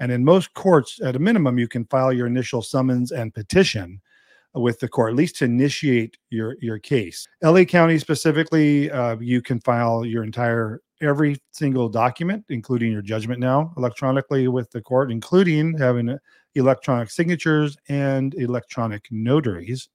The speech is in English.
And in most courts, at a minimum, you can file your initial summons and petition with the court, at least to initiate your your case. LA County specifically, uh, you can file your entire every single document, including your judgment now, electronically with the court, including having uh, electronic signatures and electronic notaries.